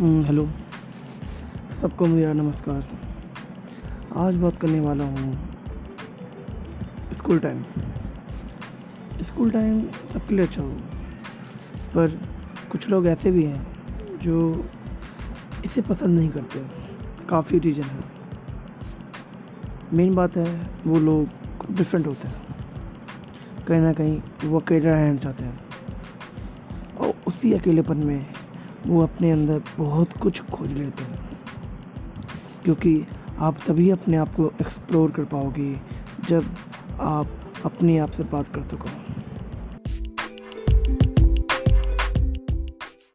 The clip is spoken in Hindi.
हम्म, हेलो सबको मेरा नमस्कार. आज बात करने वाला हूँ स्कूल टाइम. स्कूल टाइम सबके लिए अच्छा हो पर कुछ लोग ऐसे भी हैं जो इसे पसंद नहीं करते. काफ़ी रीज़न है. मेन बात है वो लोग डिफरेंट होते हैं. कहीं ना कहीं वो अकेले रहना चाहते हैं. और उसी अकेलेपन में वो अपने अंदर बहुत कुछ खोज लेते हैं। क्योंकि आप तभी अपने आप को एक्सप्लोर कर पाओगे जब आप अपने आप से बात कर सको।